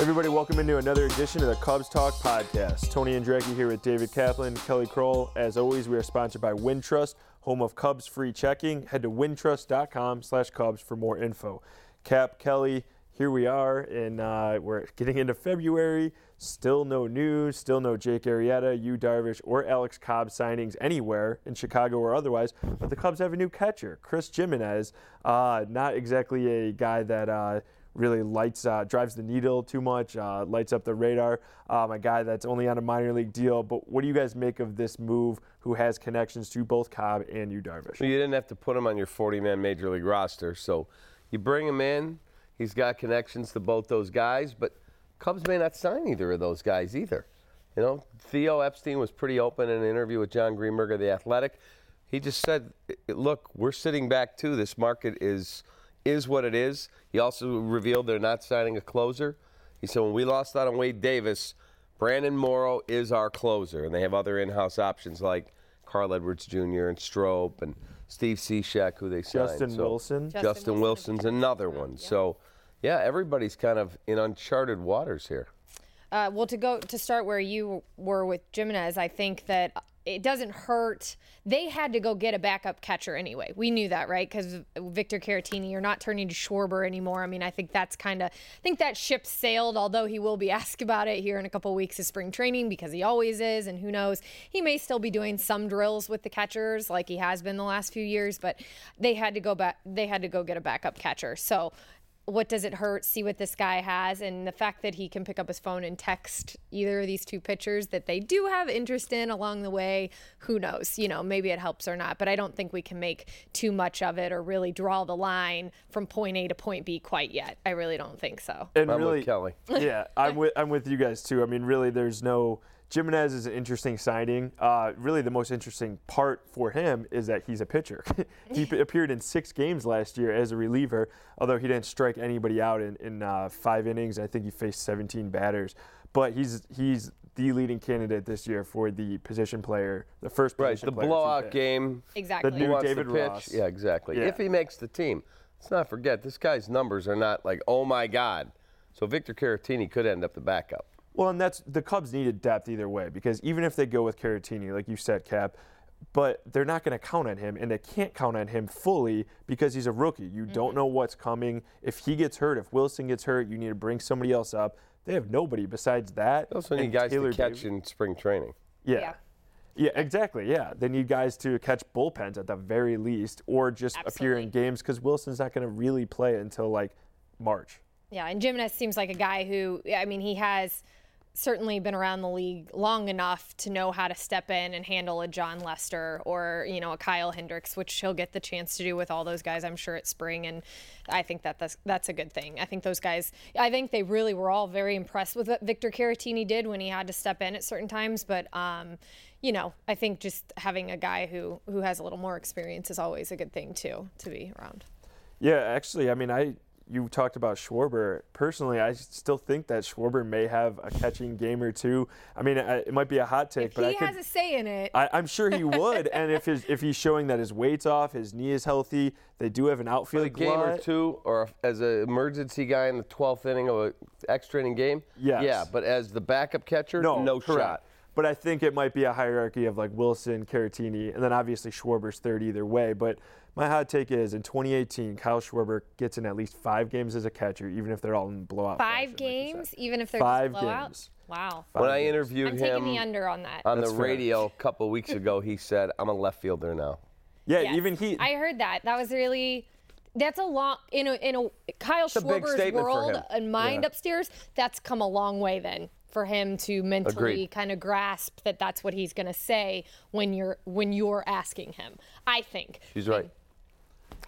Everybody, welcome into another edition of the Cubs Talk podcast. Tony Andracki here with David Kaplan, Kelly Crull. As always, we are sponsored by Wintrust, home of Cubs free checking. Head to wintrust.com slash Cubs for more info. Cap, Kelly, here we are, and uh, we're getting into February. Still no news, still no Jake Arrieta, Yu Darvish, or Alex Cobb signings anywhere in Chicago or otherwise. But the Cubs have a new catcher, Chris Gimenez. Uh, not exactly a guy that uh, really lights, uh, drives the needle too much, uh, lights up the radar. Um, a guy that's only on a minor league deal. But what do you guys make of this move? Who has connections to both Cobb and Yu Darvish? Well, you didn't have to put him on your 40-man major league roster, so you bring him in. He's got connections to both those guys, but Cubs may not sign either of those guys either. You know, Theo Epstein was pretty open in an interview with Jon Greenberg of The Athletic. He just said, look, we're sitting back too. This market is is what it is. He also revealed they're not signing a closer. He said, when we lost out on Wade Davis, Brandon Morrow is our closer. And they have other in-house options like Carl Edwards Jr. and Strop and Steve Cishek, who they signed. Justin So- Wilson. Justin, Justin Wilson's another one. So, yeah, everybody's kind of in uncharted waters here. Uh, well, to go to start where you were with Gimenez, I think that it doesn't hurt. They had to go get a backup catcher anyway. We knew that, right? Because Victor Caratini, you're not turning to Schwarber anymore. I mean, I think that's kind of, I think that ship sailed. Although he will be asked about it here in a couple weeks of spring training because he always is, and who knows, he may still be doing some drills with the catchers like he has been the last few years. But they had to go back. They had to go get a backup catcher. So what does it hurt? See what this guy has, and the fact that he can pick up his phone and text either of these two pitchers that they do have interest in along the way. Who knows? You know, maybe it helps or not. But I don't think we can make too much of it or really draw the line from point A to point B quite yet. I really don't think so. And I'm with really, Kelly. yeah, I'm with I'm with you guys too. I mean, really, there's no Gimenez is an interesting signing. Uh, really, the most interesting part for him is that he's a pitcher. he p- appeared in six games last year as a reliever, although he didn't strike anybody out in in uh, five innings. I think he faced 17 batters, but he's he's the leading candidate this year for the position player, the first Right, the player to blowout game. Exactly. The Who new David to pitch? Ross. Yeah, exactly. Yeah. If he makes the team, let's not forget this guy's numbers are not like oh my god. So Victor Caratini could end up the backup. Well, and that's the Cubs needed depth either way because even if they go with Caratini, like you said, Cap, but they're not going to count on him, and they can't count on him fully because he's a rookie. You don't mm-hmm. know what's coming. If he gets hurt, if Wilson gets hurt, you need to bring somebody else up. They have nobody besides that. They also need guys Taylor to catch Davis- in spring training. Yeah. Yeah. yeah. exactly. Yeah, they need guys to catch bullpens at the very least, or just appear in games because Wilson's not going to really play until like March. Yeah, and Gimenez seems like a guy who, I mean, he has certainly been around the league long enough to know how to step in and handle a Jon Lester or, you know, a Kyle Hendricks, which he'll get the chance to do with all those guys, I'm sure, at spring. And I think that that's, that's a good thing. I think those guys, I think they really were all very impressed with what Victor Caratini did when he had to step in at certain times. But, um, you know, I think just having a guy who, who has a little more experience is always a good thing, too, to be around. Yeah, actually, I mean, I you talked about Schwarber. Personally, I still think that Schwarber may have a catching game or two. I mean, I, it might be a hot take, If but he I could. has a say in it. I, I'm sure he would, and if his, if he's showing that his weight's off, his knee is healthy, they do have an outfield a game or two, or as an emergency guy in the 12th inning of an extra inning game. Yes. Yeah, but as the backup catcher, No, no correct. shot. But I think it might be a hierarchy of like Wilson, Caratini, and then obviously Schwarber's third either way. But my hot take is in 2018, Kyle Schwarber gets in at least five games as a catcher, even if they're all in blowout. Five fashion, like games, even if they're Five just blowouts. games. Wow. Five When I games. interviewed I'm him taking the under on that. on the That's fair. radio a couple weeks ago, he said, "I'm a left fielder now." Yeah, Yes. even he. I heard that. That was really. That's a long in a in a Kyle a big Schwarber's statement for world and mind upstairs. That's come a long way then for him to mentally Agreed. kind of grasp that that's what he's going to say when you're when you're asking him. I think. She's right.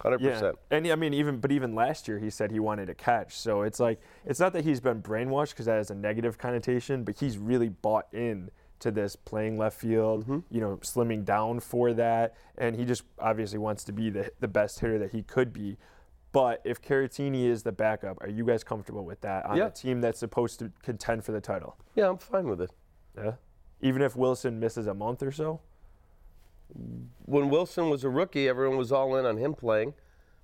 Hundred Yeah, percent. and I mean, even but even last year he said he wanted to catch. So it's like it's not that he's been brainwashed because that has a negative connotation, but he's really bought in to this playing left field. Mm-hmm. You know, slimming down for that, and he just obviously wants to be the the best hitter that he could be. But if Caratini is the backup, are you guys comfortable with that on Yeah. a team that's supposed to contend for the title? Yeah, I'm fine with it. Yeah. Even if Wilson misses a month or so. When Wilson was a rookie, everyone was all in on him playing.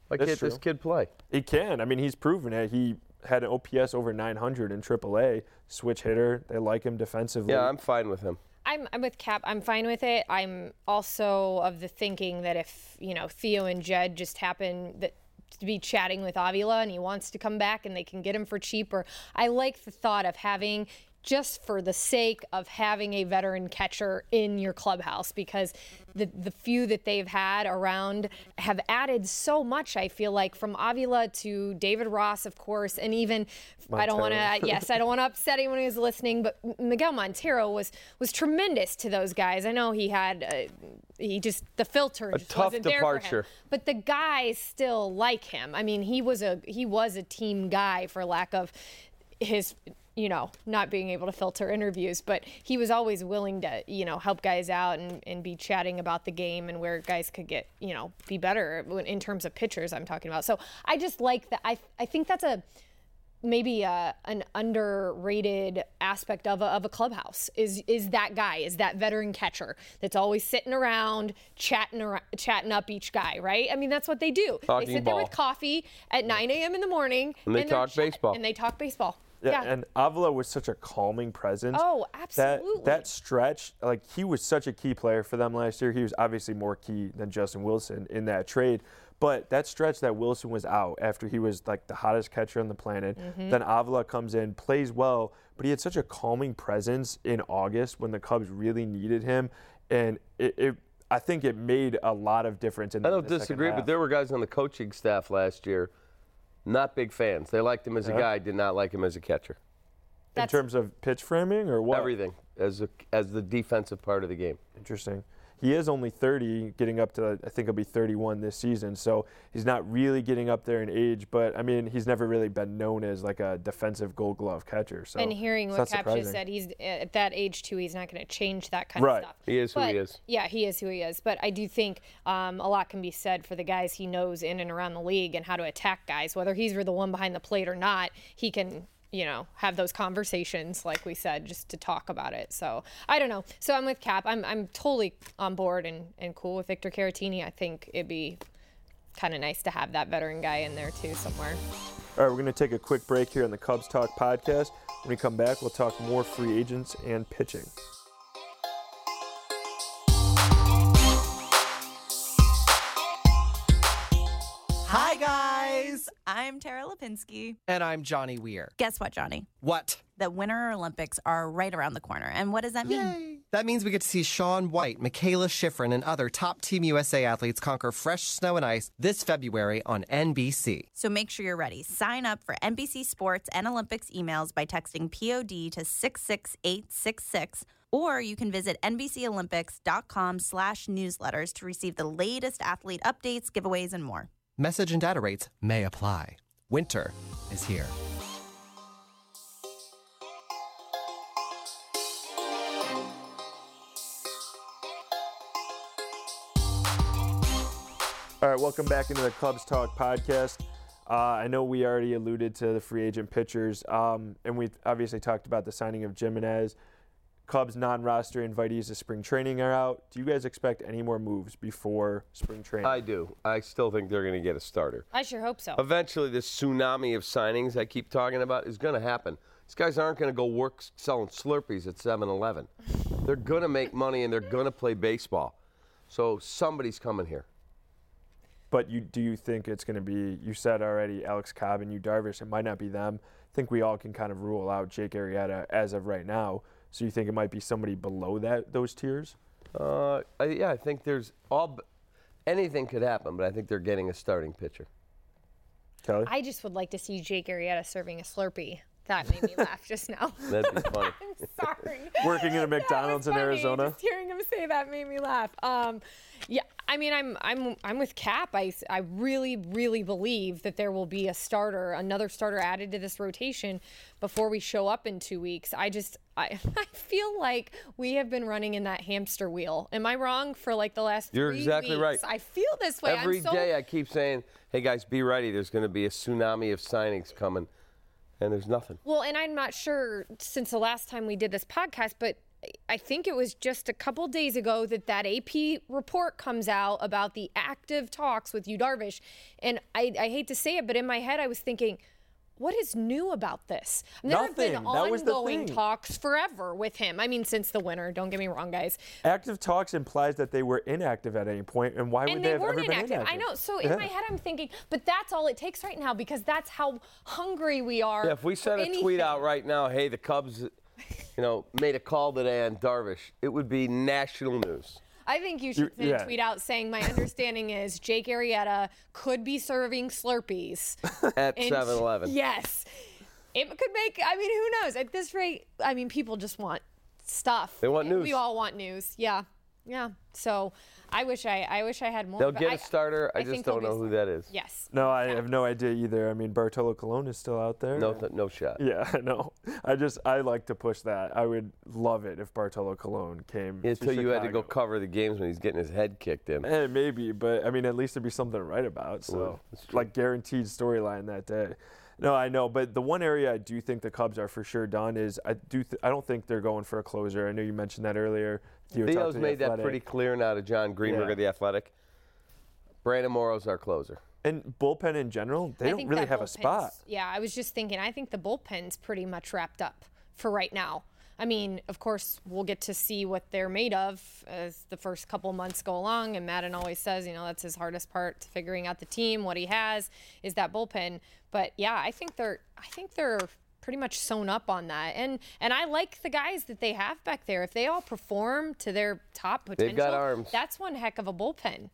Why That's can't this kid play? He can. I mean, he's proven it. He had an OPS over 900 in AAA. Switch hitter. They like him defensively. Yeah, I'm fine with him. I'm, I'm with Cap. I'm fine with it. I'm also of the thinking that if you know Theo and Jed just happen that to be chatting with Avila and he wants to come back and they can get him for cheaper. I like the thought of having just for the sake of having a veteran catcher in your clubhouse because the the few that they've had around have added so much I feel like from Avila to David Ross of course and even I don't want to yes I don't want to upset anyone who's listening but Miguel Montero was was tremendous to those guys I know he had uh, he just the filter just tough wasn't there for him. departure. but the guys still like him I mean he was a he was a team guy for lack of his you know not being able to filter interviews but he was always willing to you know help guys out and, and be chatting about the game and where guys could get you know be better in terms of pitchers i'm talking about. So i just like that. I i think that's a maybe a, an underrated aspect of a, of a clubhouse is is that guy is that veteran catcher that's always sitting around chatting around, chatting up each guy right? I mean that's what they do. Talking they sit there with coffee at 9 a.m in the morning And they they're talk baseball. and they talk baseball Yeah, and Avila was such a calming presence. Oh, That absolutely. that stretch, like he was such a key player for them last year. He was obviously more key than Justin Wilson in that trade. But that stretch that Wilson was out after he was like the hottest catcher on the planet, Mm-hmm. then Avila comes in, plays well, but he had such a calming presence in August when the Cubs really needed him, and it. it I think it made a lot of difference in I don't second disagree, half. but there were guys on the coaching staff last year, not big fans. They liked him as a Yeah. guy, did not like him as a catcher. in terms of pitch framing or what? Everything as a, as the defensive part of the game. Interesting. He is only 30, getting up to I think he'll be 31 this season. So he's not really getting up there in age, but I mean he's never really been known as like a defensive Gold Glove catcher. So and hearing what not Cap just said, he's at that age too. He's not going to change that kind Right. of stuff. He is who he is. Yeah, he is who he is. But I do think um, a lot can be said for the guys he knows in and around the league and how to attack guys. Whether he's the one behind the plate or not, he can you know have those conversations like we said just to talk about it. So i don't know. So i'm with cap. I'm, I'm totally on board and, and cool with victor caratini. I think it'd be kind of nice to have that veteran guy in there too somewhere. All right, we're going to take a quick break here on the Cubs Talk podcast. When we come back, we'll talk more free agents and pitching. I'm Tara Lipinski. And I'm Johnny Weir. Guess what, Johnny? What? The Winter Olympics are right around the corner. And what does that mean? That means we get to see Shaun White, Mikaela Shiffrin, and other top Team USA athletes conquer fresh snow and ice this February on NBC. So make sure you're ready. Sign up for NBC Sports and Olympics emails by texting POD to 66866 or you can visit NBCOlympics.com slash newsletters to receive the latest athlete updates, giveaways, and more. Message and data rates may apply. Winter is here. All right, welcome back into the Cubs Talk podcast. Uh, I know we already alluded to the free agent pitchers, um, and we obviously talked about the signing of Gimenez. Cubs non-roster invitees to spring training are out. Do you guys expect any more moves before spring training? I do. I still think they're going to get a starter. i sure hope so Eventually, this tsunami of signings I keep talking about is going to happen. These guys aren't going to go work selling Slurpees at 7 Eleven. They're going to make money and they're going to play baseball. So somebody's coming here. But you do you think it's going to be? You said already, Alex Cobb and Yu Darvish. It might not be them. I think we all can kind of rule out Jake Arrieta as of right now. So you think it might be somebody below that those tiers? Uh, I, yeah, I think there's all. b- Anything could happen, but I think they're getting a starting pitcher. Kelly. I just would like to see Jake Arrieta serving a Slurpee. That made me laugh just now. That'd be funny. I'm sorry. Working in a McDonald's in funny. Arizona. Just hearing him say that made me laugh. Um, yeah, I mean, I'm I'm I'm with Cap. I, I really really believe that there will be a starter, another starter added to this rotation before we show up in two weeks. I just I, I feel like we have been running in that hamster wheel. Am I wrong for like the last? You're three exactly weeks? right. I feel this way. Every I'm so, day I keep saying, "Hey guys, be ready. There's going to be a tsunami of signings coming," and there's nothing. Well, and I'm not sure since the last time we did this podcast, but I think it was just a couple days ago that that AP report comes out about the active talks with Yu, Darvish. And I, I hate to say it, but in my head, I was thinking, what is new about this? And there have been Nothing. That was the ongoing thing. talks forever with him. I mean, since the winter. Don't get me wrong, guys. Active talks implies that they were inactive at any point, and why would they, they, have weren't ever been inactive. inactive? I know. So Yeah. in my head, I'm thinking, but that's all it takes right now because that's how hungry we are. Yeah, if we sent a tweet out right now, "Hey, the Cubs, you know, made a call today on Darvish," it would be national news. I think you should send yeah. a tweet out saying my understanding is Jake Arrieta could be serving Slurpees At 7-Eleven. Yes, it could make. I mean, who knows? At this rate, I mean, people just want stuff. They want news. We all want news. Yeah, yeah. So I wish I, I wish I had more. They'll get I- a starter. I, I just don't know be who that is. Yes. No, I have no idea either. I mean, Bartolo Colon is still out there. No, th- no shot. Yeah, I know. I just I like to push that. I would love it if Bartolo Colon came. to Until you had to go cover the games when he's getting his head kicked in. Eh, maybe, but I mean, at least there'd be something to write about. So, Well, that's true. like guaranteed storyline that day. No, I know, but the one area I do think the Cubs are for sure done is I do th- I don't think they're going for a closer. I know you mentioned that earlier. Theo talked Theo's to The made that Athletic. pretty clear now to Jon Greenberg Yeah. of the Athletic. Brandon Morrow's our closer. And bullpen in general, they I don't really have a spot. Yeah, I was just thinking. I think the bullpen's pretty much wrapped up for right now. I mean, of course, we'll get to see what they're made of as the first couple months go along. And Maddon always says, you know, that's his hardest part, figuring out the team. What he has is that bullpen. But yeah, I think they're, I think they're pretty much sewn up on that. And and I like the guys that they have back there. If they all perform to their top potential, They've got arms. That's one heck of a bullpen.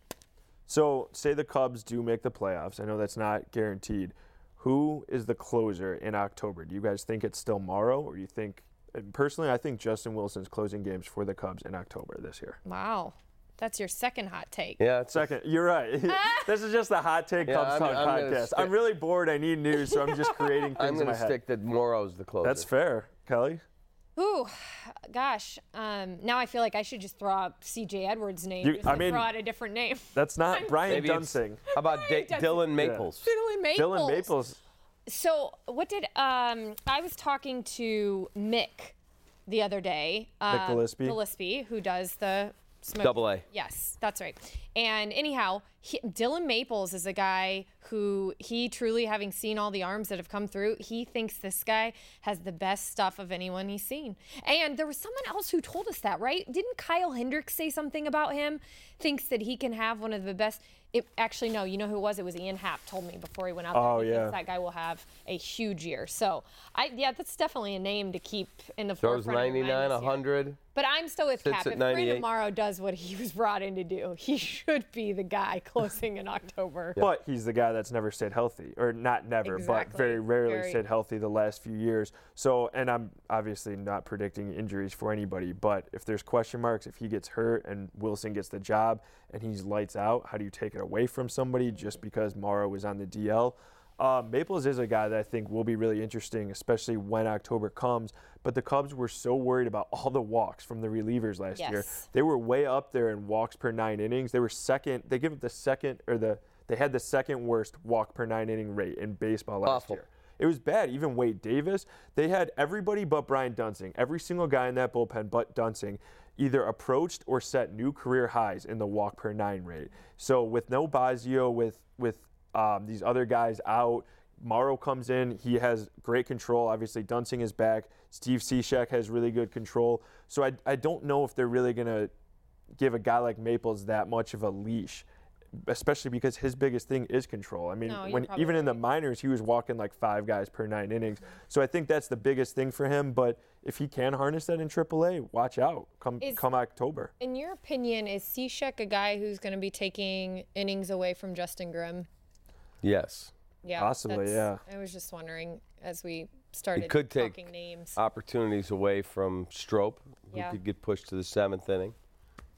So, say the Cubs do make the playoffs. I know that's not guaranteed. Who is the closer in October? Do you guys think it's still Morrow, or you think? Personally, I think Justin Wilson's closing games for the Cubs in October this year. Wow, that's your second hot take. Yeah, it's Second, you're right. this is just a hot take Yeah, Cubs I'm- talk I'm podcast. stick- I'm really bored. I need news, so I'm just creating things I'm in my head. stick that Morrow's the closer. That's fair, Kelly. Ooh, gosh. Um, now I feel like I should just throw out C.J. Edwards' name. You- just I mean- throw out a different name. That's not Brian Maybe Duensing. How about Da- Duensing. Dylan Maples? Dylan Maples. Dylan Maples. So what did um? I was talking to Mick the other day. Um, Mick Gillespie? Gillespie, who does the smoke. Double A. Yes, that's right. And anyhow, he, Dylan Maples is a guy who he truly, having seen all the arms that have come through, he thinks this guy has the best stuff of anyone he's seen. And there was someone else who told us that, right? Didn't Kyle Hendricks say something about him? Thinks that he can have one of the best. It, actually, no. You know who it was? It was Ian Happ told me before he went out. Oh, there. He yeah. that guy will have a huge year. So, I yeah, that's definitely a name to keep in the Throws forefront your 99, mind this year. 100. But I'm still with Cap. If Brandon 98. Morrow does what he was brought in to do, he should be the guy closing in October. But he's the guy that's never stayed healthy, or not never, but very rarely Very- stayed healthy the last few years. So, and I'm obviously not predicting injuries for anybody, but if there's question marks, if he gets hurt and Wilson gets the job and he's lights out, how do you take it away from somebody just because Morrow was on the DL? Uh, Maples is a guy that I think will be really interesting, especially when October comes. But the Cubs were so worried about all the walks from the relievers last year. They were way up there in walks per nine innings. They were second. They give up the second or the they had the second worst walk per nine inning rate in baseball last Awful. year. It was bad. Even Wade Davis, they had everybody but Brian Duensing. Every single guy in that bullpen but Duensing either approached or set new career highs in the walk per nine rate. So with no Bazio, with with um, these other guys out, Morrow comes in. He has great control. Obviously, Duensing is back. Steve Cishek has really good control. So I, I don't know if they're really going to give a guy like Maples that much of a leash, especially because his biggest thing is control. I mean, No, when even in the minors, he was walking like five guys per nine innings. So I think that's the biggest thing for him. But if he can harness that in AAA, watch out. Come Is- come October. In your opinion, is Cishek a guy who's going to be taking innings away from Justin Grimm? Yes. Yeah, Possibly, yeah. I was just wondering as we started He could take talking names. opportunities away from Strop, who Yeah. could get pushed to the seventh inning.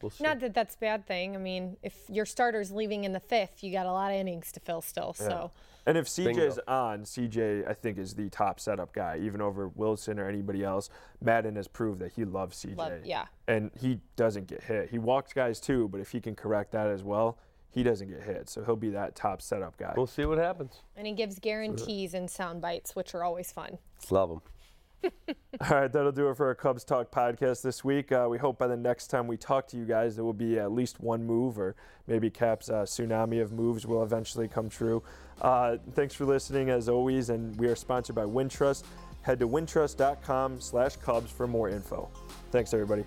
We'll see. Not that that's a bad thing. I mean, if your starter's leaving in the fifth, you got a lot of innings to fill still. So And if CJ's Bingo. on, CJ I think is the top setup guy, even over Wilson or anybody else. Maddon has proved that he loves CJ. Love- yeah. And he doesn't get hit. He walks guys too, but if he can correct that as well, he doesn't get hit. So he'll be that top setup guy. We'll see what happens. and he gives guarantees and sound bites, which are always fun. Love him. All right, that'll do it for our Cubs Talk podcast this week. Uh, we hope by the next time we talk to you guys, there will be at least one move, or maybe Cap's uh, tsunami of moves will eventually come true. Uh, thanks for listening, as always, and we are sponsored by Wintrust. Head to wintrust.com/cubs for more info. Thanks, everybody.